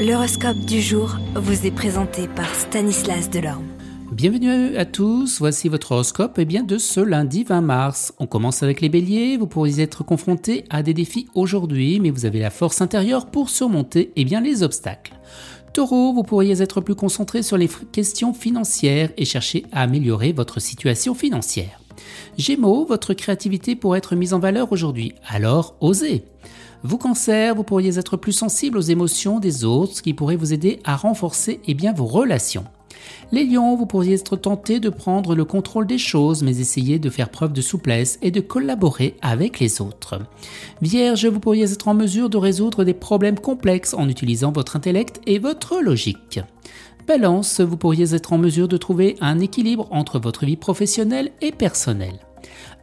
L'horoscope du jour vous est présenté par Stanislas Delorme. Bienvenue à tous, voici votre horoscope eh bien de ce lundi 20 mars. On commence avec les béliers, vous pourriez être confrontés à des défis aujourd'hui, mais vous avez la force intérieure pour surmonter eh bien, les obstacles. Taureau, vous pourriez être plus concentré sur les questions financières et chercher à améliorer votre situation financière. Gémeaux, votre créativité pourrait être mise en valeur aujourd'hui, alors osez. Vous cancer, vous pourriez être plus sensible aux émotions des autres, ce qui pourrait vous aider à renforcer eh bien, vos relations. Les lions, vous pourriez être tenté de prendre le contrôle des choses, mais essayez de faire preuve de souplesse et de collaborer avec les autres. Vierge, vous pourriez être en mesure de résoudre des problèmes complexes en utilisant votre intellect et votre logique. Balance, vous pourriez être en mesure de trouver un équilibre entre votre vie professionnelle et personnelle.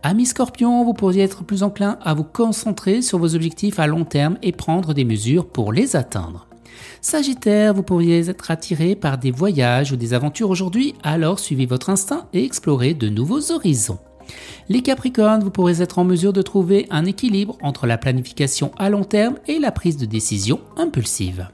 Ami Scorpion, vous pourriez être plus enclin à vous concentrer sur vos objectifs à long terme et prendre des mesures pour les atteindre. Sagittaire, vous pourriez être attiré par des voyages ou des aventures aujourd'hui, alors suivez votre instinct et explorez de nouveaux horizons. Les Capricornes, vous pourrez être en mesure de trouver un équilibre entre la planification à long terme et la prise de décision impulsive.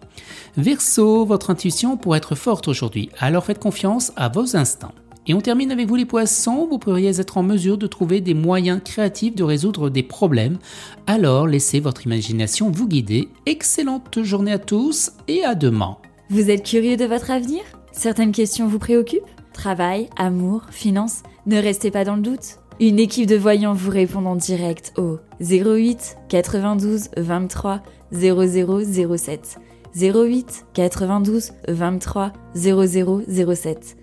Verseau, votre intuition pourrait être forte aujourd'hui, alors faites confiance à vos instincts. Et on termine avec vous les poissons, vous pourriez être en mesure de trouver des moyens créatifs de résoudre des problèmes. Alors laissez votre imagination vous guider. Excellente journée à tous et à demain. Vous êtes curieux de votre avenir? Certaines questions vous préoccupent? Travail, amour, finances? Ne restez pas dans le doute. Une équipe de voyants vous répond en direct au 08 92 23 0007. 08 92 23 0007.